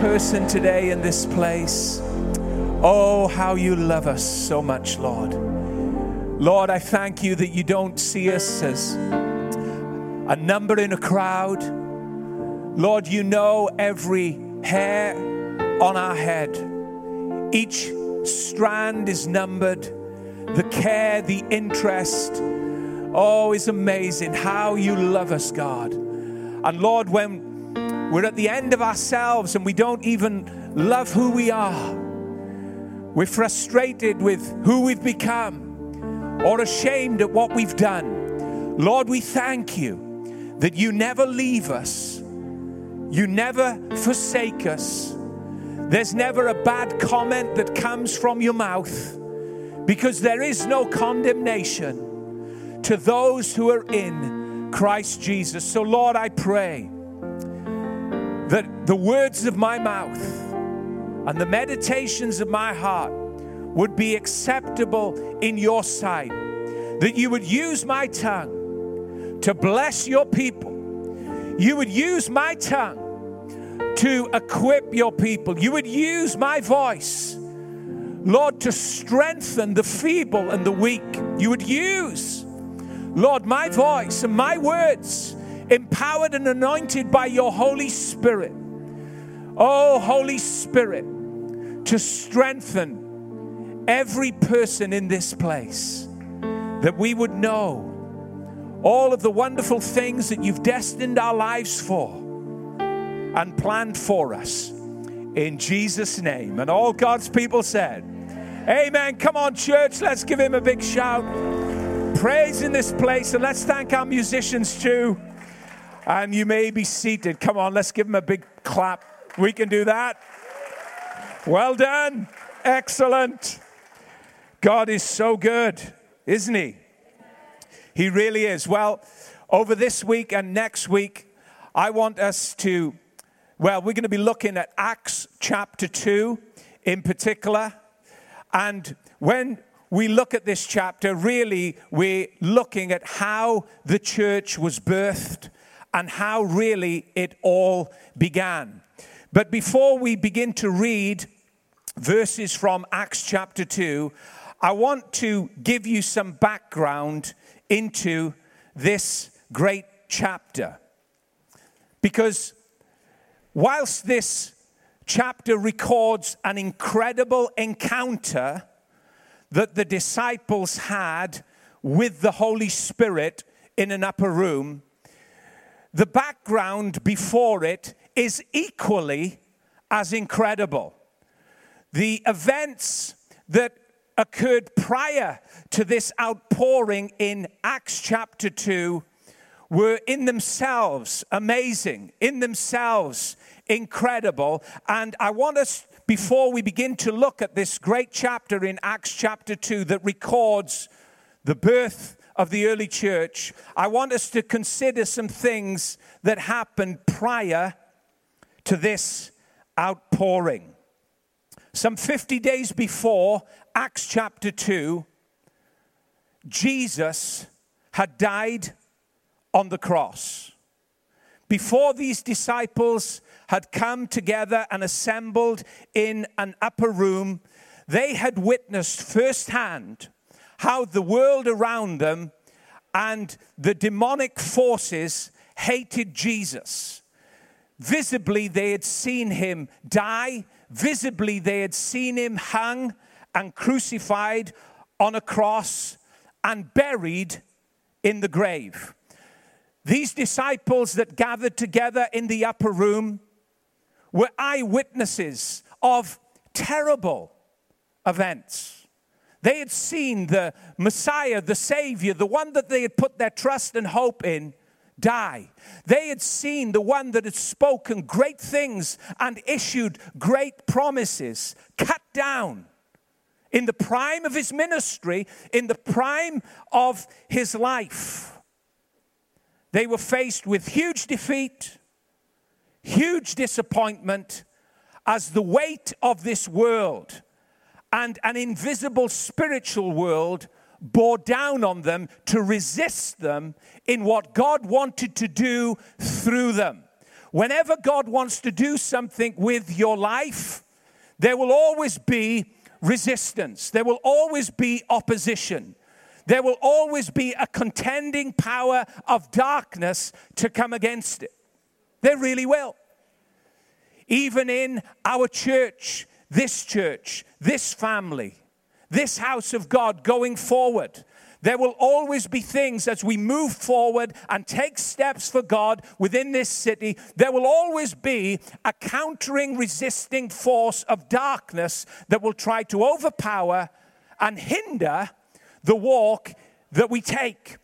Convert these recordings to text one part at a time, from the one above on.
person today in this place. Oh, how you love us so much, Lord. Lord, I thank you that you don't see us as a number in a crowd. Lord, you know every hair on our head. Each strand is numbered. The care, the interest. Oh, is amazing how you love us, God. And Lord, when we're at the end of ourselves and we don't even love who we are, we're frustrated with who we've become or ashamed at what we've done. Lord, we thank you that you never leave us, you never forsake us. There's never a bad comment that comes from your mouth because there is no condemnation to those who are in Christ Jesus. So, Lord, I pray that the words of my mouth and the meditations of my heart would be acceptable in your sight, that you would use my tongue to bless your people. You would use my tongue to equip your people. You would use my voice, Lord, to strengthen the feeble and the weak. You would use, Lord, my voice and my words, empowered and anointed by your Holy Spirit. Oh, Holy Spirit, to strengthen every person in this place, that we would know all of the wonderful things that you've destined our lives for and planned for us. In Jesus' name. And all God's people said, Amen. Come on, church, let's give him a big shout. Praise in this place, and let's thank our musicians too. And you may be seated. Come on, let's give him a big clap. We can do that. Well done. Excellent. God is so good, isn't He? He really is. Well, over this week and next week, I want us to well, we're going to be looking at Acts chapter 2 in particular. And when we look at this chapter, really, we're looking at how the church was birthed and how really it all began. But before we begin to read verses from Acts chapter 2, I want to give you some background into this great chapter. Because whilst this chapter records an incredible encounter that the disciples had with the Holy Spirit in an upper room, the background before it is equally as incredible. The events that occurred prior to this outpouring in Acts chapter 2 were in themselves amazing, in themselves incredible. And I want us, before we begin to look at this great chapter in Acts chapter 2 that records the birth of the early church, I want us to consider some things that happened prior to this outpouring. Some 50 days before Acts chapter 2, Jesus had died on the cross. Before these disciples had come together and assembled in an upper room, they had witnessed firsthand how the world around them and the demonic forces hated Jesus. Visibly, they had seen him die. Visibly, they had seen him hung and crucified on a cross and buried in the grave. These disciples that gathered together in the upper room were eyewitnesses of terrible events. They had seen the Messiah, the Savior, the one that they had put their trust and hope in, die. They had seen the one that had spoken great things and issued great promises cut down in the prime of his ministry, in the prime of his life. They were faced with huge defeat, huge disappointment, as the weight of this world and an invisible spiritual world bore down on them to resist them in what God wanted to do through them. whenever God wants to do something with your life, there will always be resistance, there will always be opposition. There will always be a contending power of darkness to come against it. There really will. Even in our church, this church, this family, this house of God going forward, there will always be things as we move forward and take steps for God within this city. There will always be a countering, resisting force of darkness that will try to overpower and hinder the walk that we take.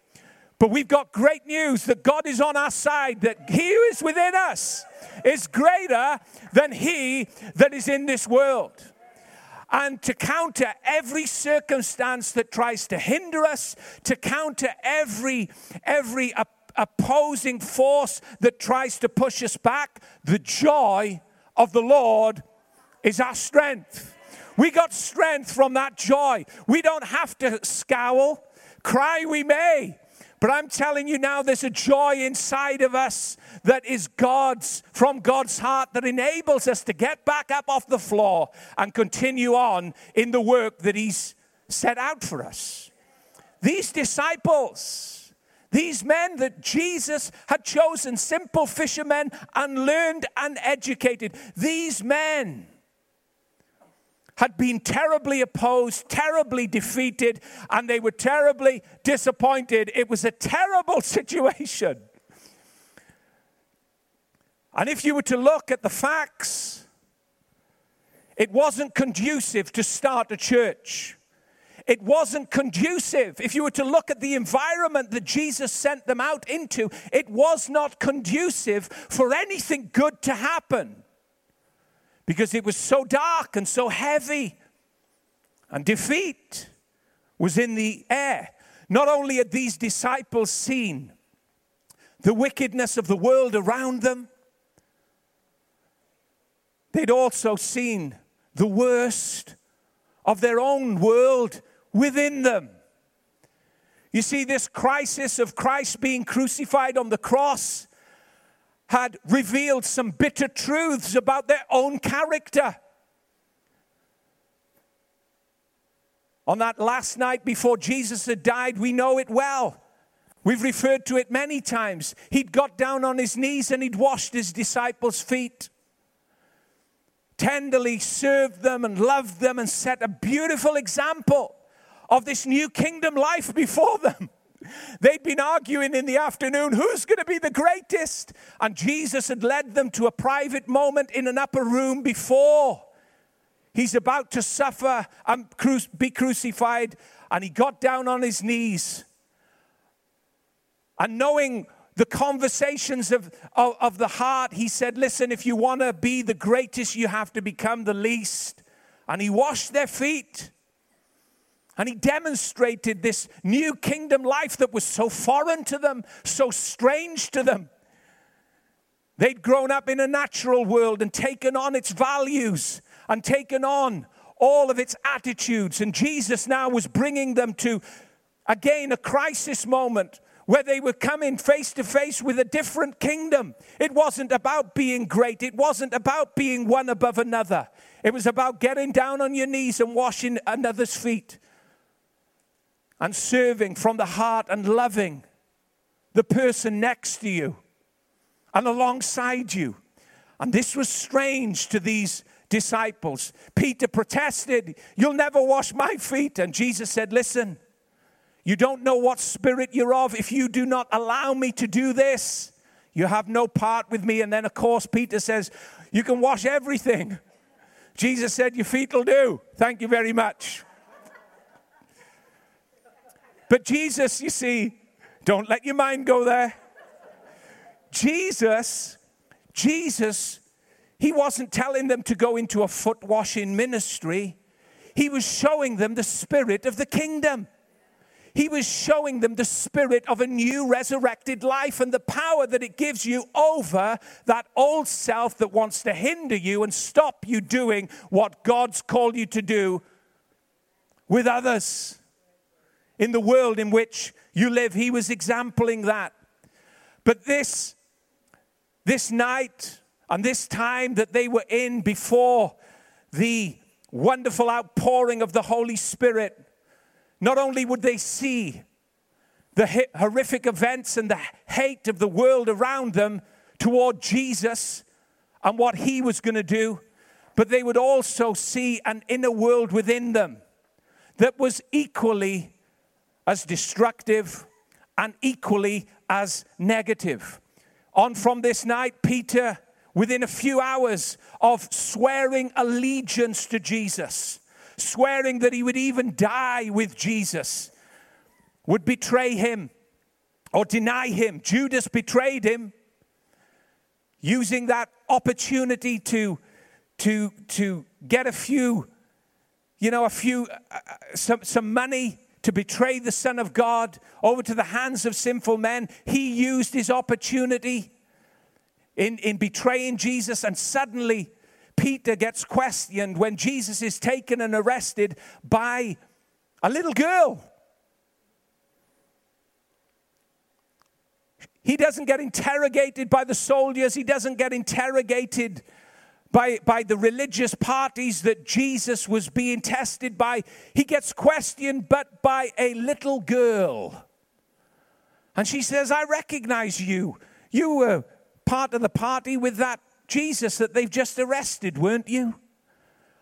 But we've got great news that God is on our side, that He is within us is greater than He that is in this world and to counter every circumstance that tries to hinder us, to counter every, every opposing force that tries to push us back, the joy of the Lord is our strength. We got strength from that joy. We don't have to scowl. Cry we may, but I'm telling you now, there's a joy inside of us that is God's, from God's heart, that enables us to get back up off the floor and continue on in the work that He's set out for us. These disciples, these men that Jesus had chosen, simple fishermen, unlearned and educated, these men had been terribly opposed, terribly defeated, and they were terribly disappointed. It was a terrible situation. And if you were to look at the facts, it wasn't conducive to start a church. It wasn't conducive. If you were to look at the environment that Jesus sent them out into, it was not conducive for anything good to happen because it was so dark and so heavy, and defeat was in the air. Not only had these disciples seen the wickedness of the world around them, they'd also seen the worst of their own world within them. You see, this crisis of Christ being crucified on the cross had revealed some bitter truths about their own character. On that last night before Jesus had died, we know it well. We've referred to it many times. He'd got down on his knees and he'd washed his disciples' feet, tenderly served them and loved them, and set a beautiful example of this new kingdom life before them. They'd been arguing in the afternoon who's going to be the greatest. And Jesus had led them to a private moment in an upper room before he's about to suffer and be crucified. And he got down on his knees. And knowing the conversations of, of, of the heart, he said, Listen, if you want to be the greatest, you have to become the least. And he washed their feet. And he demonstrated this new kingdom life that was so foreign to them, so strange to them. They'd grown up in a natural world and taken on its values and taken on all of its attitudes. And Jesus now was bringing them to, again, a crisis moment where they were coming face to face with a different kingdom. It wasn't about being great, it wasn't about being one above another. It was about getting down on your knees and washing another's feet and serving from the heart and loving the person next to you and alongside you. And this was strange to these disciples. Peter protested, You'll never wash my feet. And Jesus said, Listen, you don't know what spirit you're of. If you do not allow me to do this, you have no part with me. And then, of course, Peter says, You can wash everything. Jesus said, Your feet will do. Thank you very much. But Jesus, you see, don't let your mind go there. Jesus, Jesus, he wasn't telling them to go into a foot washing ministry. He was showing them the spirit of the kingdom. He was showing them the spirit of a new resurrected life and the power that it gives you over that old self that wants to hinder you and stop you doing what God's called you to do with others in the world in which you live. He was exempling that. But this, this night and this time that they were in before the wonderful outpouring of the Holy Spirit, not only would they see the horrific events and the hate of the world around them toward Jesus and what he was going to do, but they would also see an inner world within them that was equally as destructive and equally as negative. On from this night, Peter, within a few hours of swearing allegiance to Jesus, swearing that he would even die with Jesus, would betray him or deny him. Judas betrayed him, using that opportunity to, to, to get a few, you know, a few, uh, uh some, some money to betray the Son of God over to the hands of sinful men. He used his opportunity in, in betraying Jesus, and suddenly Peter gets questioned when Jesus is taken and arrested by a little girl. He doesn't get interrogated by the soldiers. He doesn't get interrogated by, by the religious parties that Jesus was being tested by. He gets questioned, but by a little girl. And she says, I recognize you. You were part of the party with that Jesus that they've just arrested, weren't you?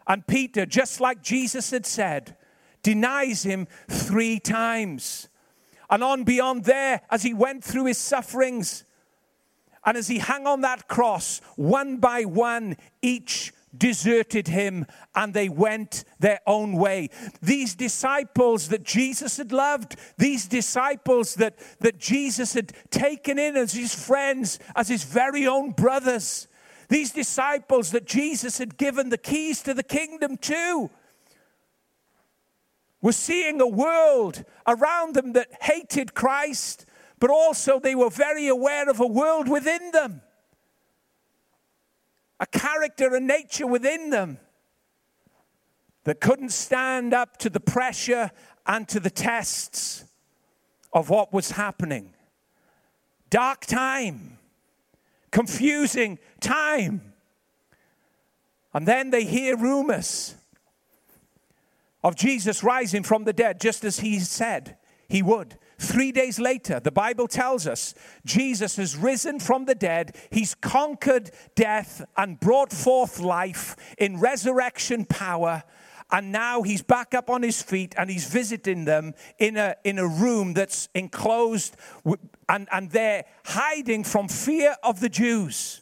And Peter, just like Jesus had said, denies him three times. And on beyond there, as he went through his sufferings, and as he hung on that cross, one by one, each deserted him and they went their own way. These disciples that Jesus had loved, these disciples that, that Jesus had taken in as his friends, as his very own brothers, these disciples that Jesus had given the keys to the kingdom to, were seeing a world around them that hated Christ but also they were very aware of a world within them, a character a nature within them that couldn't stand up to the pressure and to the tests of what was happening. Dark time, confusing time. And then they hear rumors of Jesus rising from the dead, just as he said he would. Three days later, the Bible tells us Jesus has risen from the dead. He's conquered death and brought forth life in resurrection power. And now he's back up on his feet and he's visiting them in a, in a room that's enclosed, and, and they're hiding from fear of the Jews.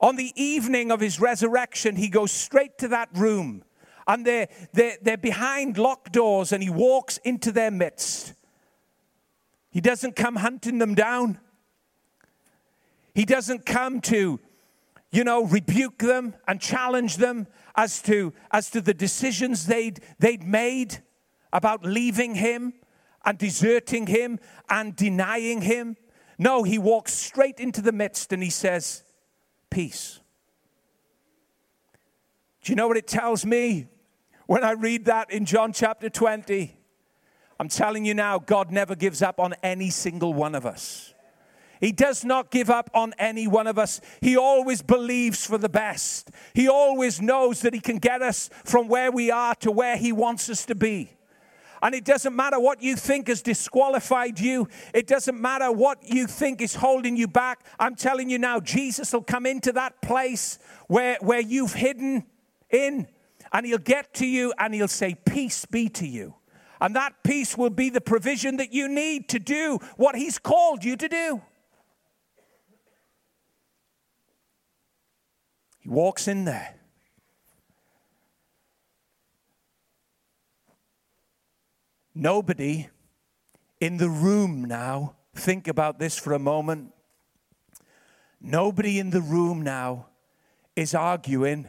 On the evening of his resurrection, he goes straight to that room and they're, they're, they're behind locked doors, and he walks into their midst. He doesn't come hunting them down. He doesn't come to, you know, rebuke them and challenge them as to, as to the decisions they'd, they'd made about leaving him and deserting him and denying him. No, he walks straight into the midst and he says, Peace. Do you know what it tells me? When I read that in John chapter 20, I'm telling you now, God never gives up on any single one of us. He does not give up on any one of us. He always believes for the best. He always knows that He can get us from where we are to where He wants us to be. And it doesn't matter what you think has disqualified you. It doesn't matter what you think is holding you back. I'm telling you now, Jesus will come into that place where, where you've hidden in and he'll get to you and he'll say, Peace be to you. And that peace will be the provision that you need to do what he's called you to do. He walks in there. Nobody in the room now, think about this for a moment. Nobody in the room now is arguing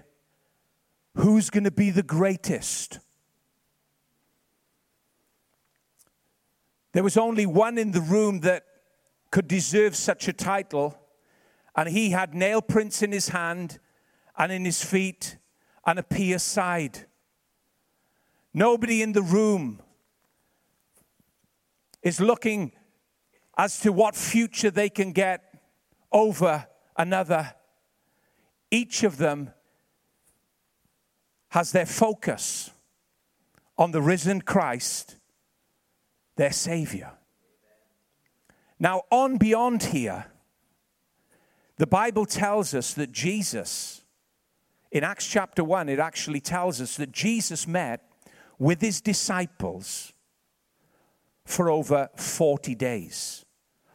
Who's going to be the greatest? There was only one in the room that could deserve such a title, and he had nail prints in his hand and in his feet and a pierced side. Nobody in the room is looking as to what future they can get over another. Each of them has their focus on the risen Christ, their Savior. Now, on beyond here, the Bible tells us that Jesus, in Acts chapter 1, it actually tells us that Jesus met with his disciples for over 40 days.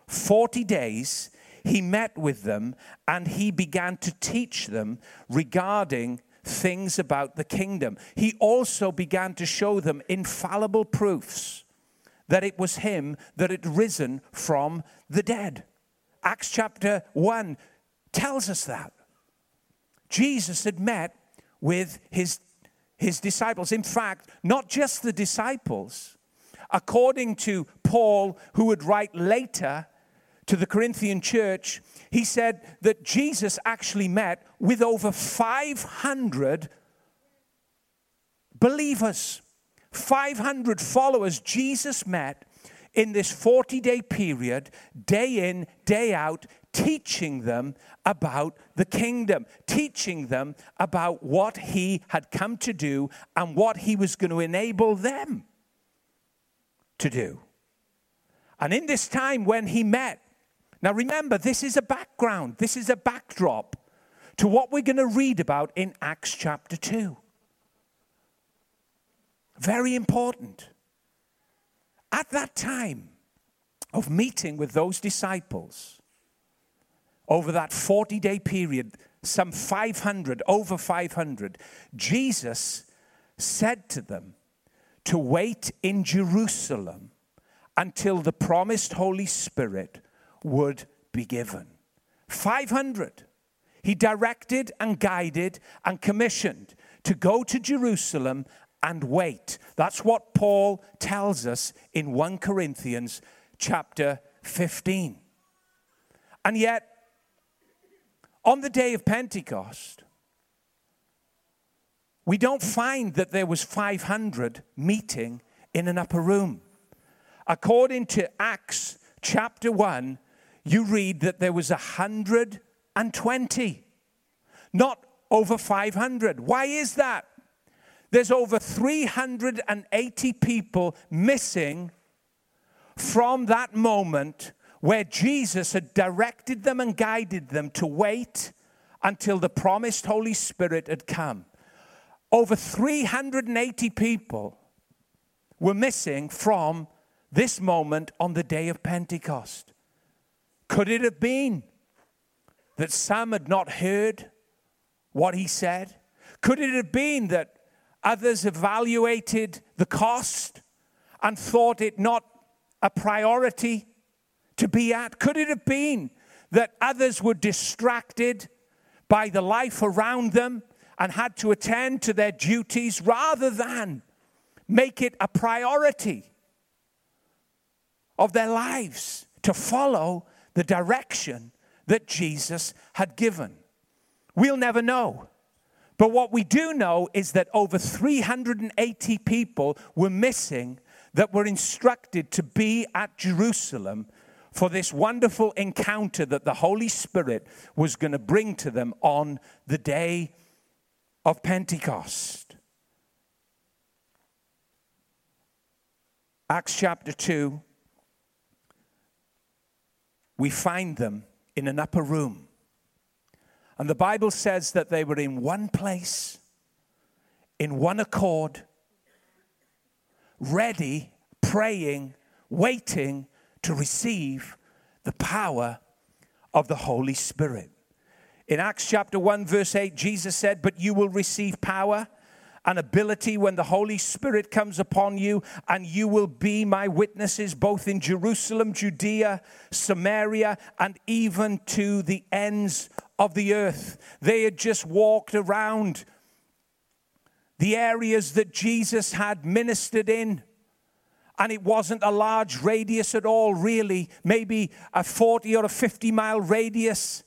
40 days, he met with them and he began to teach them regarding things about the kingdom. He also began to show them infallible proofs that it was him that had risen from the dead. Acts chapter 1 tells us that. Jesus had met with his, his disciples. In fact, not just the disciples. According to Paul, who would write later to the Corinthian church, he said that Jesus actually met with over 500 believers, 500 followers Jesus met in this 40 day period, day in, day out, teaching them about the kingdom, teaching them about what he had come to do and what he was going to enable them to do. And in this time when he met now remember, this is a background, this is a backdrop to what we're going to read about in Acts chapter 2. Very important. At that time of meeting with those disciples, over that 40 day period, some 500, over 500, Jesus said to them to wait in Jerusalem until the promised Holy Spirit would be given. 500. He directed and guided and commissioned to go to Jerusalem and wait. That's what Paul tells us in 1 Corinthians chapter 15. And yet, on the day of Pentecost, we don't find that there was 500 meeting in an upper room. According to Acts chapter 1, you read that there was 120, not over 500. Why is that? There's over 380 people missing from that moment where Jesus had directed them and guided them to wait until the promised Holy Spirit had come. Over 380 people were missing from this moment on the day of Pentecost. Could it have been that some had not heard what he said? Could it have been that others evaluated the cost and thought it not a priority to be at? Could it have been that others were distracted by the life around them and had to attend to their duties rather than make it a priority of their lives to follow the direction that Jesus had given. We'll never know. But what we do know is that over 380 people were missing that were instructed to be at Jerusalem for this wonderful encounter that the Holy Spirit was going to bring to them on the day of Pentecost. Acts chapter 2 we find them in an upper room. And the Bible says that they were in one place, in one accord, ready, praying, waiting to receive the power of the Holy Spirit. In Acts chapter 1, verse 8, Jesus said, But you will receive power and ability when the Holy Spirit comes upon you, and you will be my witnesses both in Jerusalem, Judea, Samaria, and even to the ends of the earth. They had just walked around the areas that Jesus had ministered in. And it wasn't a large radius at all, really, maybe a 40 or a 50 mile radius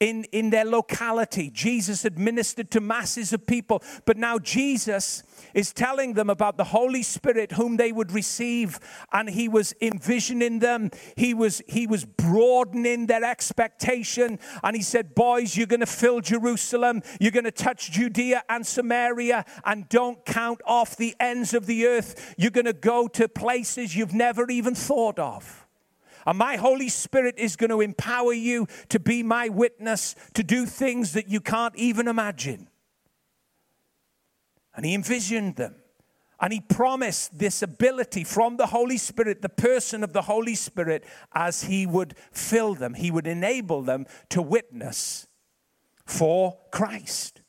in, in their locality. Jesus had ministered to masses of people, but now Jesus is telling them about the Holy Spirit whom they would receive, and he was envisioning them. He was, he was broadening their expectation, and he said, Boys, you're going to fill Jerusalem, you're going to touch Judea and Samaria, and don't count off the ends of the earth. You're going to go to places you've never even thought of. And my Holy Spirit is going to empower you to be my witness, to do things that you can't even imagine. And he envisioned them. And he promised this ability from the Holy Spirit, the person of the Holy Spirit, as he would fill them. He would enable them to witness for Christ.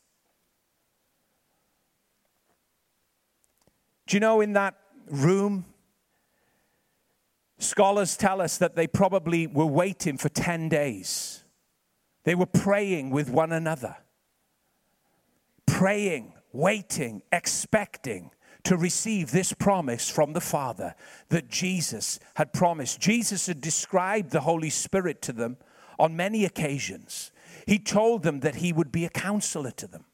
Do you know in that room Scholars tell us that they probably were waiting for 10 days. They were praying with one another, praying, waiting, expecting to receive this promise from the Father that Jesus had promised. Jesus had described the Holy Spirit to them on many occasions. He told them that He would be a counselor to them.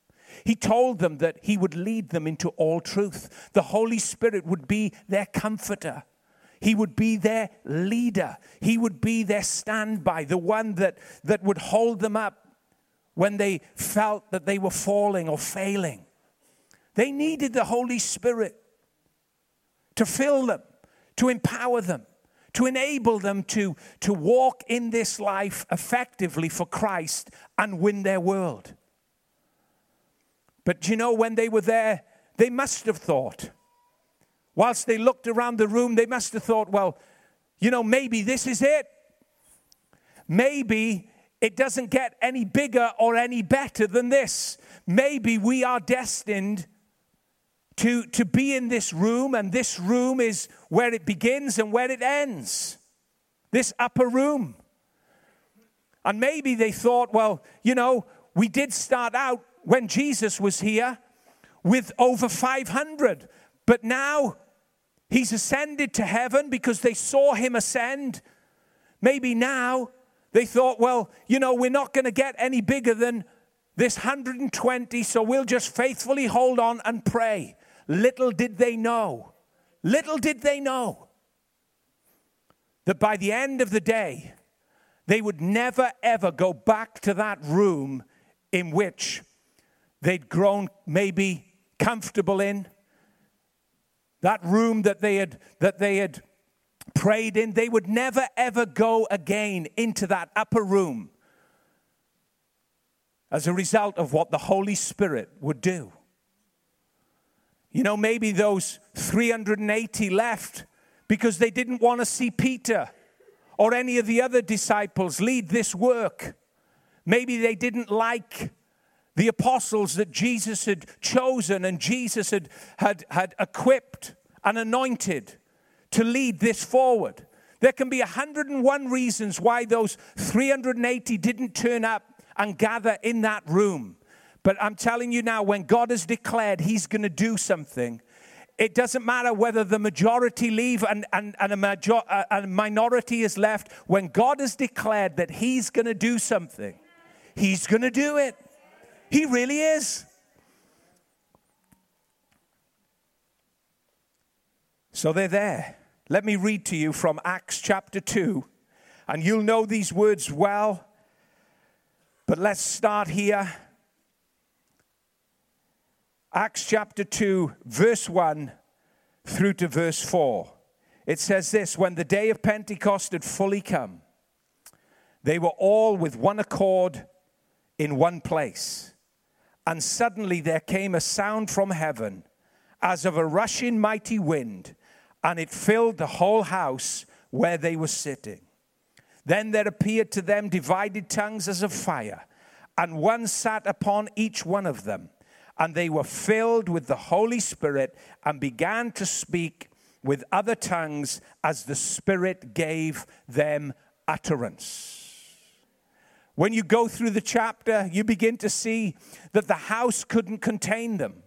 He told them that He would lead them into all truth. The Holy Spirit would be their comforter. He would be their leader. He would be their standby, the one that, that would hold them up when they felt that they were falling or failing. They needed the Holy Spirit to fill them, to empower them, to enable them to, to walk in this life effectively for Christ and win their world. But you know, when they were there, they must have thought, Whilst they looked around the room, they must have thought, well, you know, maybe this is it. Maybe it doesn't get any bigger or any better than this. Maybe we are destined to, to be in this room, and this room is where it begins and where it ends. This upper room. And maybe they thought, well, you know, we did start out when Jesus was here with over 500, but now He's ascended to heaven because they saw him ascend. Maybe now they thought, well, you know, we're not going to get any bigger than this 120, so we'll just faithfully hold on and pray. Little did they know, little did they know that by the end of the day, they would never ever go back to that room in which they'd grown maybe comfortable in, that room that they had that they had prayed in they would never ever go again into that upper room as a result of what the holy spirit would do. You know maybe those 380 left because they didn't want to see peter or any of the other disciples lead this work. Maybe they didn't like the apostles that Jesus had chosen and Jesus had, had, had equipped and anointed to lead this forward. There can be 101 reasons why those 380 didn't turn up and gather in that room. But I'm telling you now, when God has declared He's going to do something, it doesn't matter whether the majority leave and, and, and a, major, a minority is left. When God has declared that He's going to do something, He's going to do it. He really is. So they're there. Let me read to you from Acts chapter 2, and you'll know these words well. But let's start here. Acts chapter 2, verse 1 through to verse 4. It says this When the day of Pentecost had fully come, they were all with one accord in one place. And suddenly there came a sound from heaven as of a rushing mighty wind, and it filled the whole house where they were sitting. Then there appeared to them divided tongues as of fire, and one sat upon each one of them. And they were filled with the Holy Spirit and began to speak with other tongues as the Spirit gave them utterance. When you go through the chapter, you begin to see that the house couldn't contain them.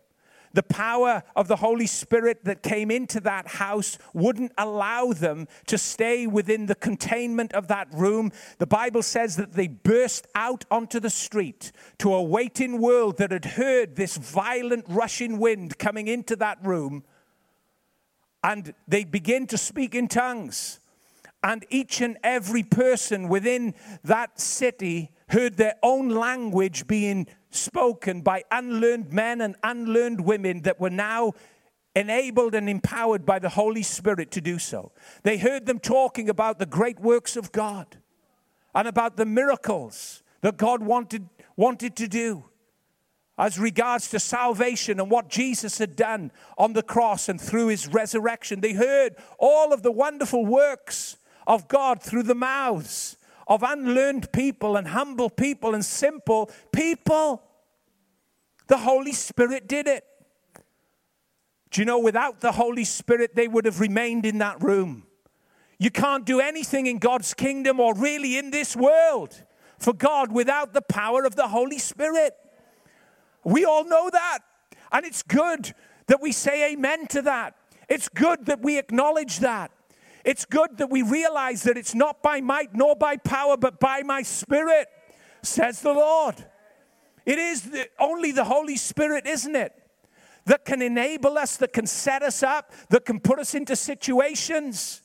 the power of the Holy Spirit that came into that house wouldn't allow them to stay within the containment of that room. The Bible says that they burst out onto the street to a waiting world that had heard this violent rushing wind coming into that room. And they begin to speak in tongues. And each and every person within that city heard their own language being spoken by unlearned men and unlearned women that were now enabled and empowered by the Holy Spirit to do so. They heard them talking about the great works of God and about the miracles that God wanted, wanted to do as regards to salvation and what Jesus had done on the cross and through his resurrection. They heard all of the wonderful works of God through the mouths of unlearned people and humble people and simple people. The Holy Spirit did it. Do you know, without the Holy Spirit, they would have remained in that room. You can't do anything in God's kingdom or really in this world for God without the power of the Holy Spirit. We all know that. And it's good that we say amen to that. It's good that we acknowledge that. It's good that we realize that it's not by might nor by power, but by my spirit, says the Lord. It is the, only the Holy Spirit, isn't it? That can enable us, that can set us up, that can put us into situations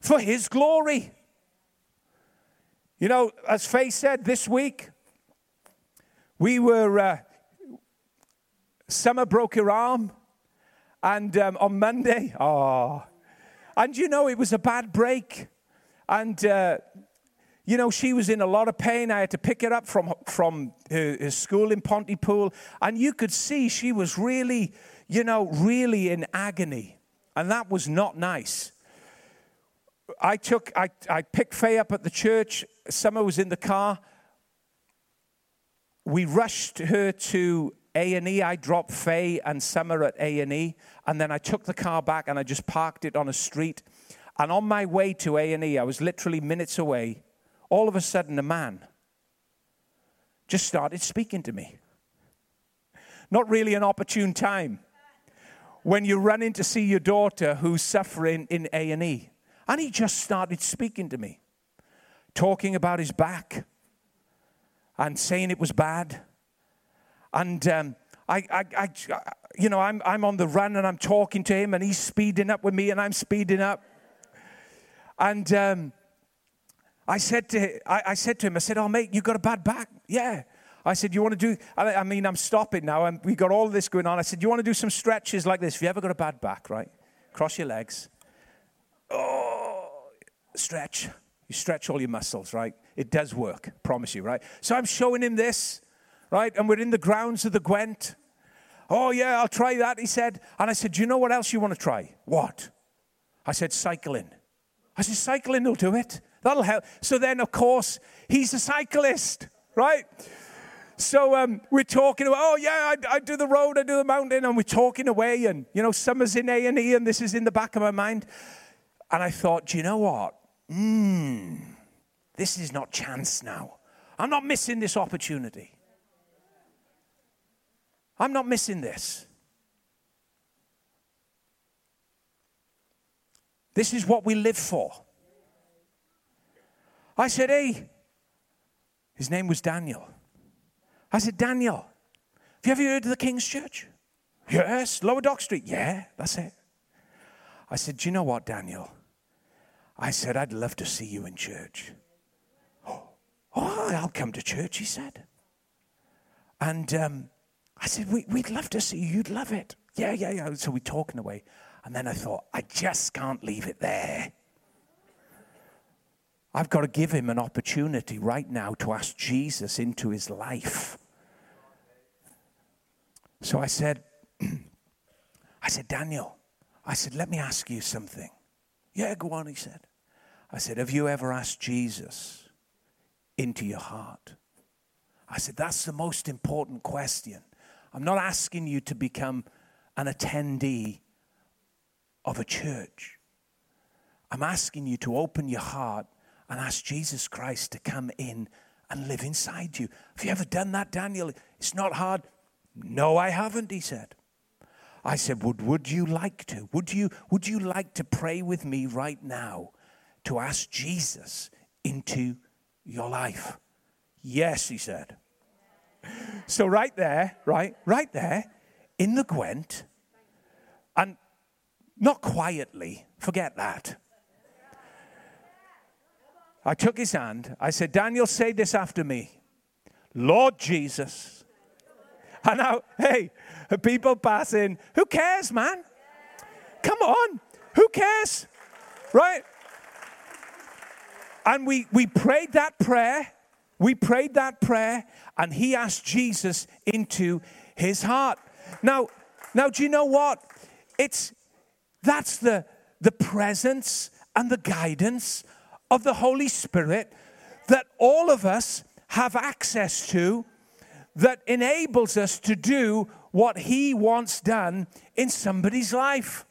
for His glory. You know, as Faye said this week, we were, uh, Summer broke her arm, and um, on Monday, oh, and you know, it was a bad break. And uh, you know, she was in a lot of pain. I had to pick her up from, from her, her school in Pontypool. And you could see she was really, you know, really in agony. And that was not nice. I took, I, I picked Faye up at the church. Summer was in the car. We rushed her to A&E. I dropped Faye and Summer at A&E. And then I took the car back and I just parked it on a street. And on my way to A&E, I was literally minutes away all of a sudden a man just started speaking to me. Not really an opportune time when you're running to see your daughter who's suffering in A&E. And he just started speaking to me, talking about his back and saying it was bad. And um, I, I, I, you know, I'm, I'm on the run and I'm talking to him and he's speeding up with me and I'm speeding up. And um, I said to I, I said to him, I said, "Oh mate, you got a bad back." Yeah. I said, "You want to do?" I, I mean, I'm stopping now, and we got all this going on. I said, "You want to do some stretches like this? If you ever got a bad back, right? Cross your legs. Oh, stretch. You stretch all your muscles, right? It does work. Promise you, right? So I'm showing him this, right? And we're in the grounds of the Gwent. Oh yeah, I'll try that. He said, and I said, "Do you know what else you want to try?" What? I said, "Cycling." I said, "Cycling will do it." That'll help. So then, of course, he's a cyclist, right? So um, we're talking about, oh yeah, I, I, do the road, I do the mountain, and we're talking away, and you know, summer's in A and E, and this is in the back of my mind. And I thought, do you know what? Hmm, this is not chance now. I'm not missing this opportunity. I'm not missing this. This is what we live for. I said, Hey, his name was Daniel. I said, Daniel, have you ever heard of the King's Church? Yes, Lower Dock Street. Yeah, that's it. I said, Do you know what, Daniel? I said, I'd love to see you in church. Oh, I'll come to church, he said. And um, I said, we, We'd love to see you. You'd love it. Yeah, yeah, yeah. So we're talking away. And then I thought, I just can't leave it there. I've got to give him an opportunity right now to ask Jesus into his life. So I said, I said, Daniel, I said, let me ask you something. Yeah, go on, he said. I said, Have you ever asked Jesus into your heart? I said, That's the most important question. I'm not asking you to become an attendee of a church. I'm asking you to open your heart and ask Jesus Christ to come in and live inside you. Have you ever done that, Daniel? It's not hard. No, I haven't, he said. I said, would, would you like to? Would you, would you like to pray with me right now to ask Jesus into your life? Yes, he said. So, right there, right, right there, in the Gwent, and not quietly, forget that. I took his hand. I said, Daniel, say this after me Lord Jesus. And now, hey, people passing, who cares, man? Come on, who cares? Right? And we, we prayed that prayer. We prayed that prayer, and he asked Jesus into his heart. Now, now, do you know what? It's that's the the presence and the guidance of the Holy Spirit that all of us have access to that enables us to do what He wants done in somebody's life.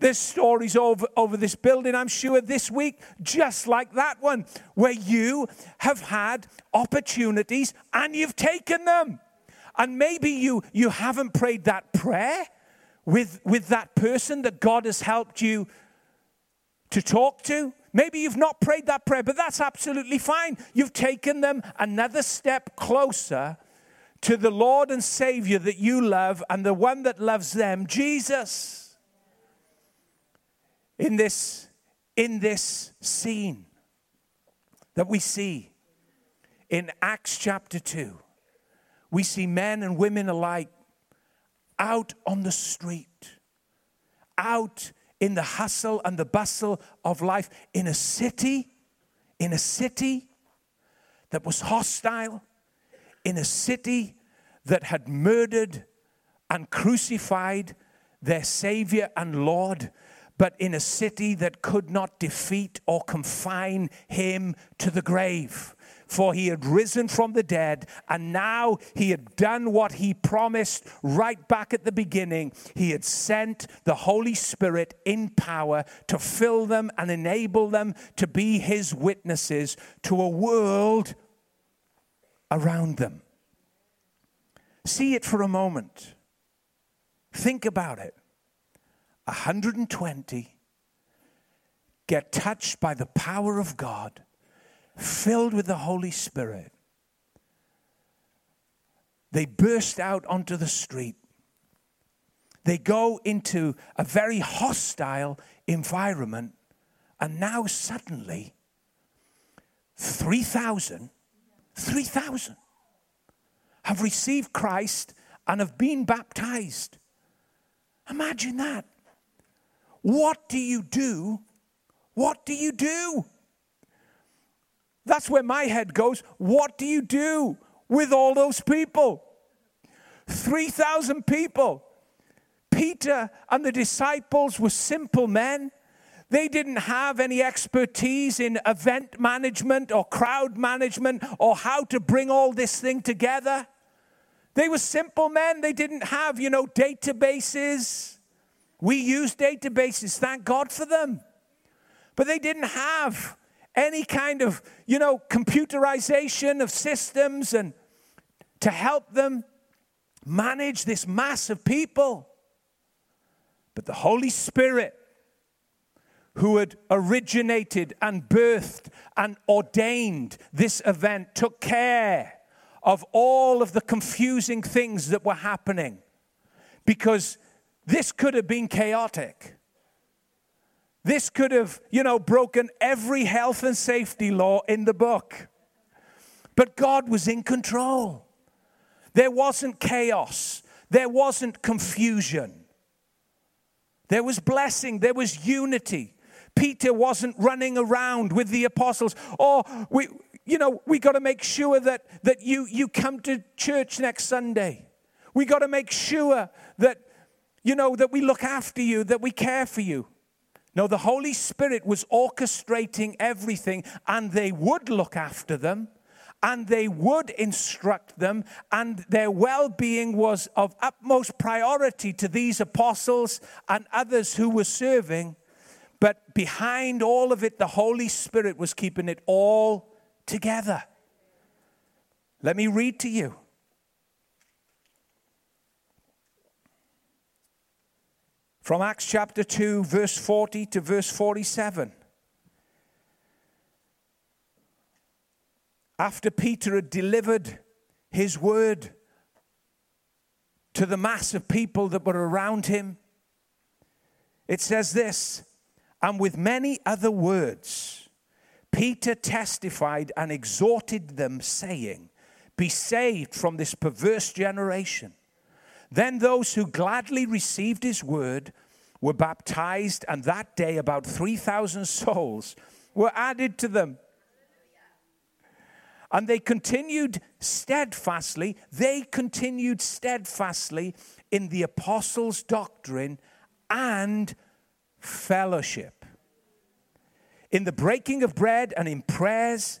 There's stories over, over this building, I'm sure, this week, just like that one, where you have had opportunities and you've taken them. And maybe you, you haven't prayed that prayer with, with that person that God has helped you to talk to. Maybe you've not prayed that prayer, but that's absolutely fine. You've taken them another step closer to the Lord and Savior that you love and the one that loves them, Jesus. In this, in this scene that we see in Acts chapter 2, we see men and women alike out on the street, out in the hustle and the bustle of life in a city, in a city that was hostile, in a city that had murdered and crucified their Savior and Lord, but in a city that could not defeat or confine him to the grave for he had risen from the dead, and now he had done what he promised right back at the beginning. He had sent the Holy Spirit in power to fill them and enable them to be his witnesses to a world around them. See it for a moment. Think about it. 120 get touched by the power of God filled with the Holy Spirit, they burst out onto the street. They go into a very hostile environment, and now suddenly, 3,000, 3,000 have received Christ and have been baptized. Imagine that. What do you do? What do you do? That's where my head goes. What do you do with all those people? 3,000 people. Peter and the disciples were simple men. They didn't have any expertise in event management or crowd management or how to bring all this thing together. They were simple men. They didn't have, you know, databases. We use databases, thank God for them. But they didn't have any kind of, you know, computerization of systems and to help them manage this mass of people. But the Holy Spirit, who had originated and birthed and ordained this event, took care of all of the confusing things that were happening because this could have been chaotic. This could have, you know, broken every health and safety law in the book. But God was in control. There wasn't chaos, there wasn't confusion. There was blessing, there was unity. Peter wasn't running around with the apostles. Oh, we, you know, we got to make sure that, that you, you come to church next Sunday. We got to make sure that, you know, that we look after you, that we care for you. No, the Holy Spirit was orchestrating everything, and they would look after them, and they would instruct them, and their well being was of utmost priority to these apostles and others who were serving. But behind all of it, the Holy Spirit was keeping it all together. Let me read to you. From Acts chapter 2, verse 40 to verse 47. After Peter had delivered his word to the mass of people that were around him, it says this, and with many other words, Peter testified and exhorted them, saying, Be saved from this perverse generation. Then those who gladly received his word were baptized, and that day about 3,000 souls were added to them. And they continued steadfastly, they continued steadfastly in the apostles' doctrine and fellowship. In the breaking of bread and in prayers,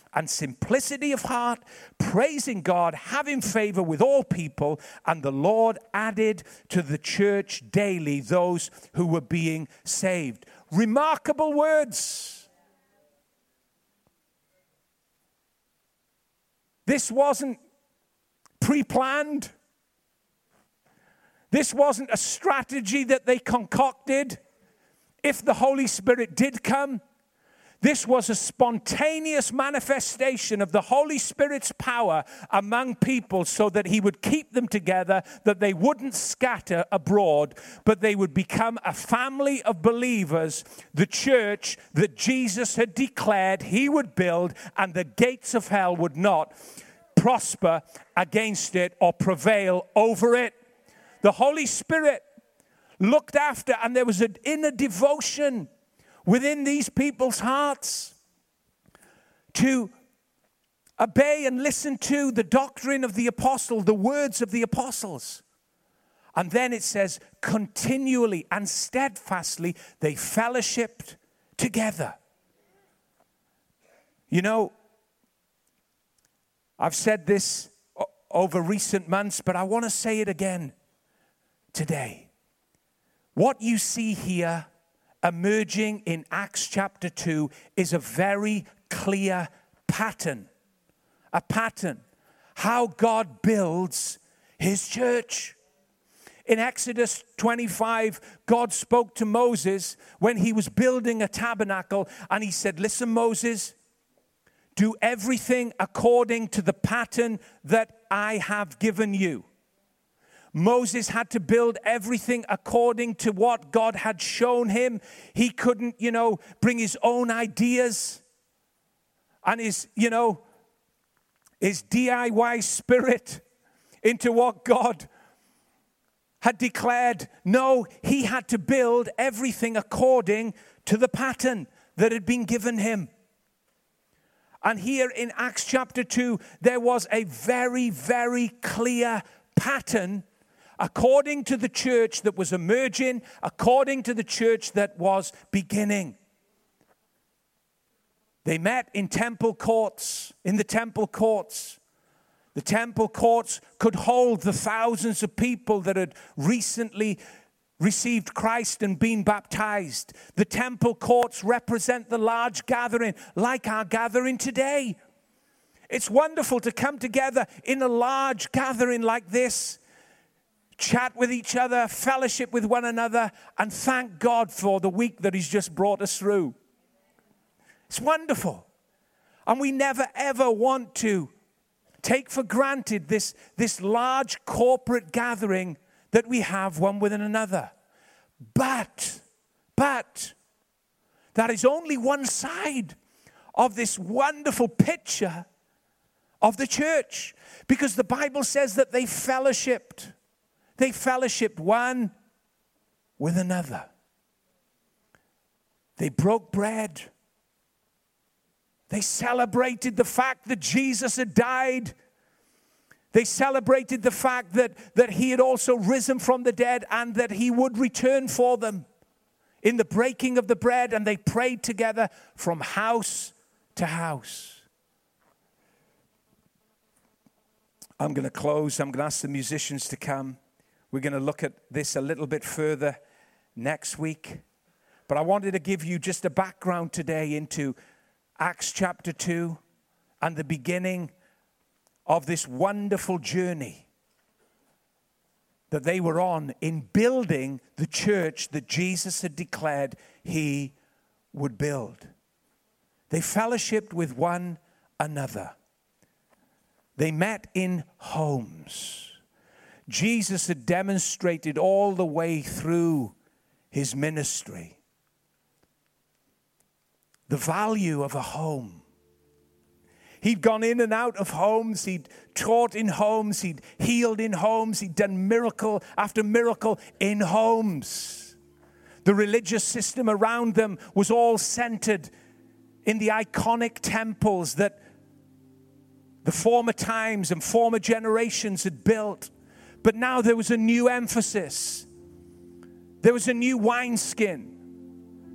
and simplicity of heart, praising God, having favor with all people, and the Lord added to the church daily those who were being saved. Remarkable words. This wasn't pre planned. This wasn't a strategy that they concocted. If the Holy Spirit did come, this was a spontaneous manifestation of the Holy Spirit's power among people so that He would keep them together, that they wouldn't scatter abroad, but they would become a family of believers, the church that Jesus had declared He would build, and the gates of hell would not prosper against it or prevail over it. The Holy Spirit looked after, and there was an inner devotion within these people's hearts to obey and listen to the doctrine of the apostle, the words of the apostles. And then it says, continually and steadfastly, they fellowshipped together. You know, I've said this over recent months, but I want to say it again today. What you see here emerging in Acts chapter 2 is a very clear pattern. A pattern. How God builds his church. In Exodus 25, God spoke to Moses when he was building a tabernacle, and he said, Listen, Moses, do everything according to the pattern that I have given you. Moses had to build everything according to what God had shown him. He couldn't, you know, bring his own ideas and his, you know, his DIY spirit into what God had declared. No, he had to build everything according to the pattern that had been given him. And here in Acts chapter 2, there was a very, very clear pattern according to the church that was emerging, according to the church that was beginning. They met in temple courts, in the temple courts. The temple courts could hold the thousands of people that had recently received Christ and been baptized. The temple courts represent the large gathering, like our gathering today. It's wonderful to come together in a large gathering like this chat with each other, fellowship with one another, and thank God for the week that He's just brought us through. It's wonderful. And we never ever want to take for granted this, this large corporate gathering that we have one with another. But, but, that is only one side of this wonderful picture of the church because the Bible says that they fellowshipped. They fellowshiped one with another. They broke bread. They celebrated the fact that Jesus had died. They celebrated the fact that, that he had also risen from the dead and that he would return for them in the breaking of the bread. And they prayed together from house to house. I'm going to close. I'm going to ask the musicians to come. We're going to look at this a little bit further next week. But I wanted to give you just a background today into Acts chapter 2 and the beginning of this wonderful journey that they were on in building the church that Jesus had declared he would build. They fellowshipped with one another. They met in homes. Jesus had demonstrated all the way through his ministry the value of a home. He'd gone in and out of homes. He'd taught in homes. He'd healed in homes. He'd done miracle after miracle in homes. The religious system around them was all centered in the iconic temples that the former times and former generations had built. But now there was a new emphasis. There was a new wineskin.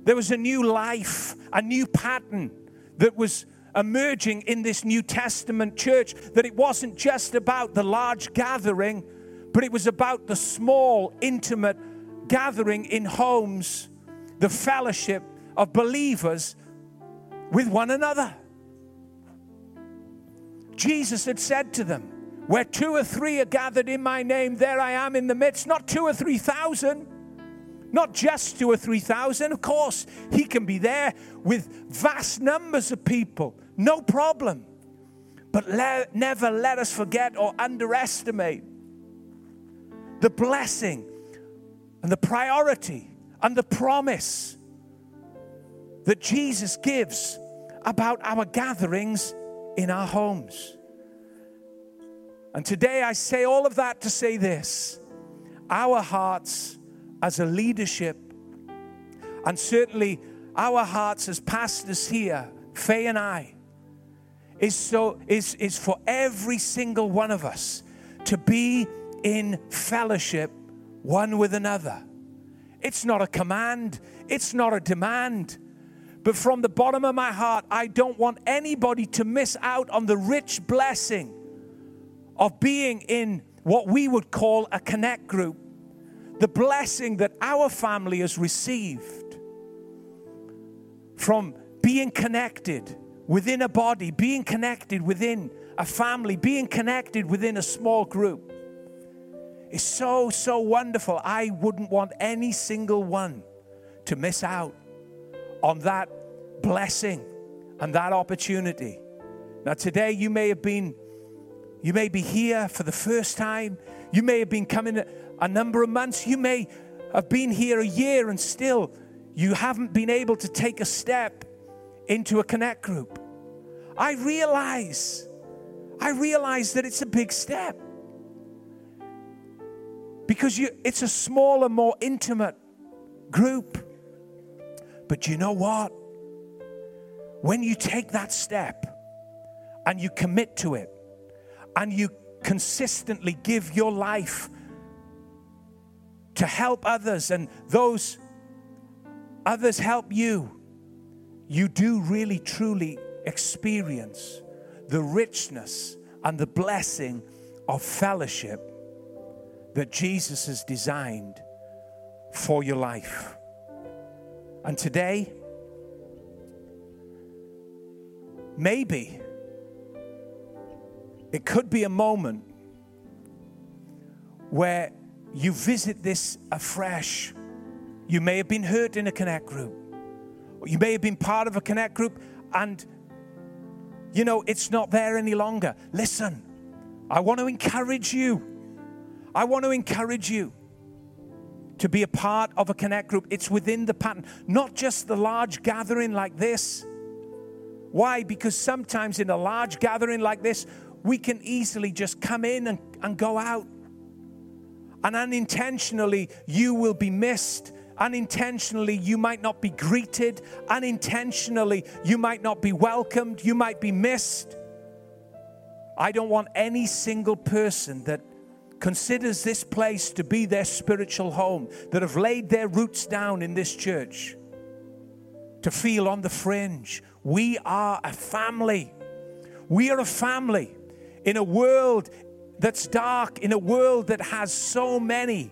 There was a new life, a new pattern that was emerging in this New Testament church. That it wasn't just about the large gathering, but it was about the small, intimate gathering in homes, the fellowship of believers with one another. Jesus had said to them, Where two or three are gathered in my name, there I am in the midst. Not two or three thousand, not just two or three thousand. Of course, he can be there with vast numbers of people, no problem. But le- never let us forget or underestimate the blessing and the priority and the promise that Jesus gives about our gatherings in our homes. And today I say all of that to say this our hearts as a leadership, and certainly our hearts as pastors here, Faye and I, is, so, is, is for every single one of us to be in fellowship one with another. It's not a command, it's not a demand. But from the bottom of my heart, I don't want anybody to miss out on the rich blessing of being in what we would call a connect group. The blessing that our family has received from being connected within a body, being connected within a family, being connected within a small group is so, so wonderful. I wouldn't want any single one to miss out on that blessing and that opportunity. Now, today you may have been, you may be here for the first time. You may have been coming a number of months. You may have been here a year and still you haven't been able to take a step into a connect group. I realize, I realize that it's a big step because you, it's a smaller, more intimate group. But you know what? When you take that step and you commit to it and you consistently give your life to help others and those others help you, you do really truly experience the richness and the blessing of fellowship that Jesus has designed for your life. And today, maybe it could be a moment where you visit this afresh. You may have been hurt in a connect group. You may have been part of a connect group and you know it's not there any longer. Listen, I want to encourage you. I want to encourage you to be a part of a connect group. It's within the pattern, not just the large gathering like this. Why? Because sometimes in a large gathering like this, we can easily just come in and, and go out. And unintentionally, you will be missed. Unintentionally, you might not be greeted. Unintentionally, you might not be welcomed. You might be missed. I don't want any single person that considers this place to be their spiritual home, that have laid their roots down in this church, to feel on the fringe, We are a family. We are a family in a world that's dark, in a world that has so many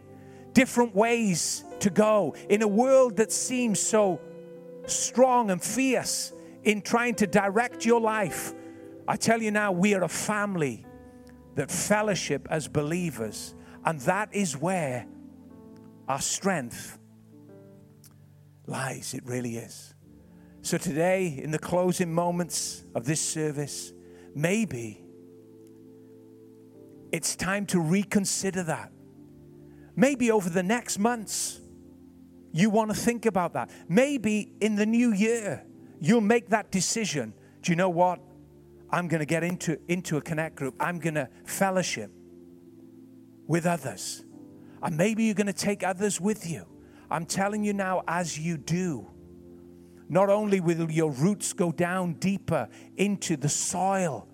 different ways to go, in a world that seems so strong and fierce in trying to direct your life. I tell you now, we are a family that fellowship as believers, and that is where our strength lies. It really is. So, today, in the closing moments of this service, maybe it's time to reconsider that. Maybe over the next months, you want to think about that. Maybe in the new year, you'll make that decision. Do you know what? I'm going to get into, into a connect group. I'm going to fellowship with others. And maybe you're going to take others with you. I'm telling you now, as you do, not only will your roots go down deeper into the soil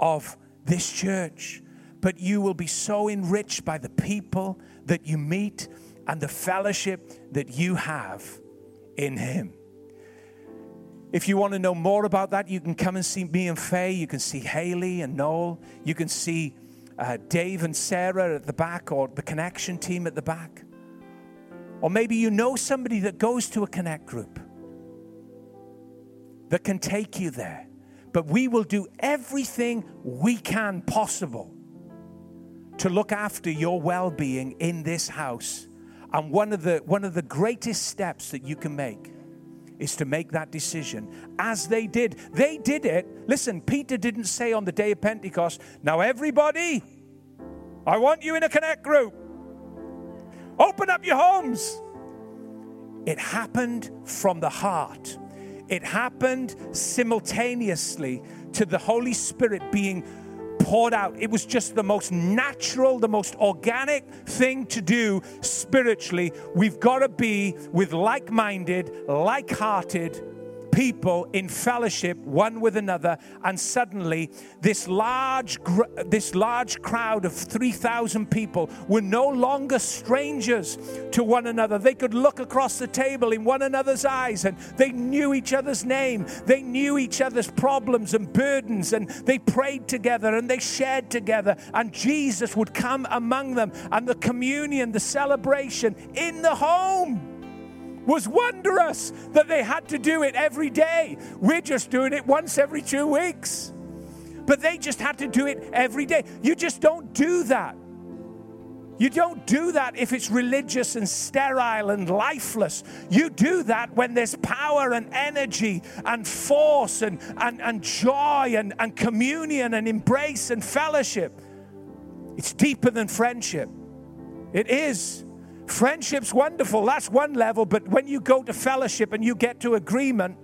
of this church, but you will be so enriched by the people that you meet and the fellowship that you have in Him. If you want to know more about that, you can come and see me and Faye. You can see Haley and Noel. You can see uh, Dave and Sarah at the back or the connection team at the back. Or maybe you know somebody that goes to a connect group that can take you there. But we will do everything we can possible to look after your well being in this house. And one of, the, one of the greatest steps that you can make is to make that decision as they did. They did it. Listen, Peter didn't say on the day of Pentecost, now everybody, I want you in a connect group. Open up your homes. It happened from the heart. It happened simultaneously to the Holy Spirit being poured out. It was just the most natural, the most organic thing to do spiritually. We've got to be with like minded, like hearted, people in fellowship one with another and suddenly this large this large crowd of 3000 people were no longer strangers to one another. They could look across the table in one another's eyes and they knew each other's name. They knew each other's problems and burdens and they prayed together and they shared together and Jesus would come among them and the communion the celebration in the home was wondrous that they had to do it every day. We're just doing it once every two weeks. But they just had to do it every day. You just don't do that. You don't do that if it's religious and sterile and lifeless. You do that when there's power and energy and force and, and, and joy and, and communion and embrace and fellowship. It's deeper than friendship. It is. Friendship's wonderful, that's one level, but when you go to fellowship and you get to agreement,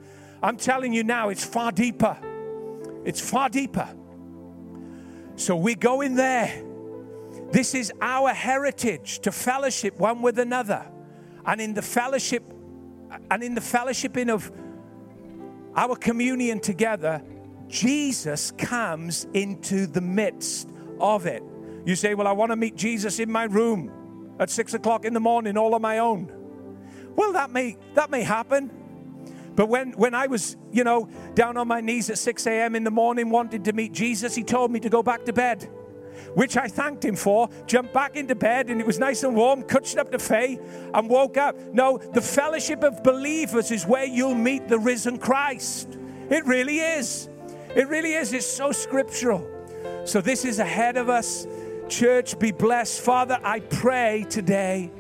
I'm telling you now, it's far deeper. It's far deeper. So we go in there. This is our heritage to fellowship one with another. And in the fellowship, and in the fellowshipping of our communion together, Jesus comes into the midst of it. You say, Well, I want to meet Jesus in my room at six o'clock in the morning all on my own. Well, that may that may happen. But when, when I was, you know, down on my knees at 6 a.m. in the morning wanting to meet Jesus, he told me to go back to bed, which I thanked him for. Jumped back into bed and it was nice and warm, cutsed up to Faye, and woke up. No, the fellowship of believers is where you'll meet the risen Christ. It really is. It really is. It's so scriptural. So this is ahead of us. Church, be blessed. Father, I pray today.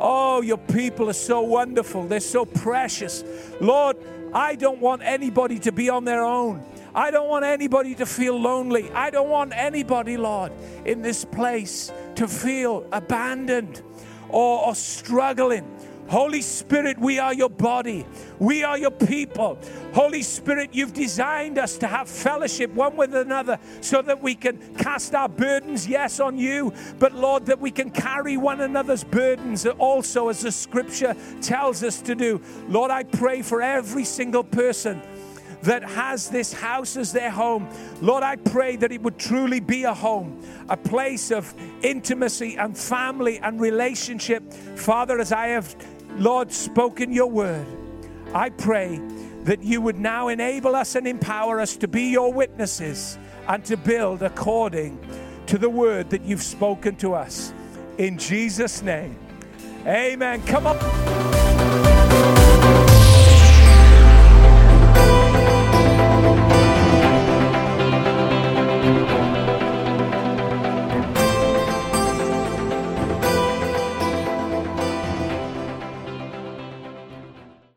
Oh, your people are so wonderful. They're so precious. Lord, I don't want anybody to be on their own. I don't want anybody to feel lonely. I don't want anybody, Lord, in this place to feel abandoned or, or struggling. Holy Spirit, we are your body. We are your people. Holy Spirit, you've designed us to have fellowship one with another so that we can cast our burdens, yes, on you, but Lord, that we can carry one another's burdens also, as the scripture tells us to do. Lord, I pray for every single person that has this house as their home. Lord, I pray that it would truly be a home, a place of intimacy and family and relationship. Father, as I have Lord, spoken your word, I pray that you would now enable us and empower us to be your witnesses and to build according to the word that you've spoken to us. In Jesus' name, amen. Come up.